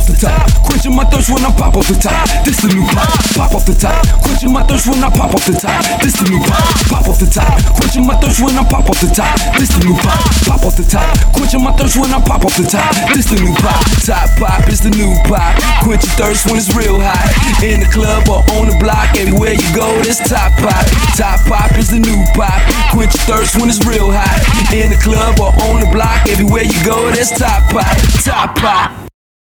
top. Quenching my thirst when I pop off the top. This the new pop. Pop off the top. Quenching my thirst when I pop off the top. This the new pop. Pop off the top. Quenching my thirst when I pop off the top. This the new pop. Pop off the top. Quenching my thirst when I pop off the top. This the new pop. Top pop is the new pop. Quench your thirst when it's real hot. In the club or on the block, everywhere you go, this top pop. Top pop is the new pop. Quench your thirst when it's real hot. In the club or on the block, everywhere you go, this top pop. Top pop.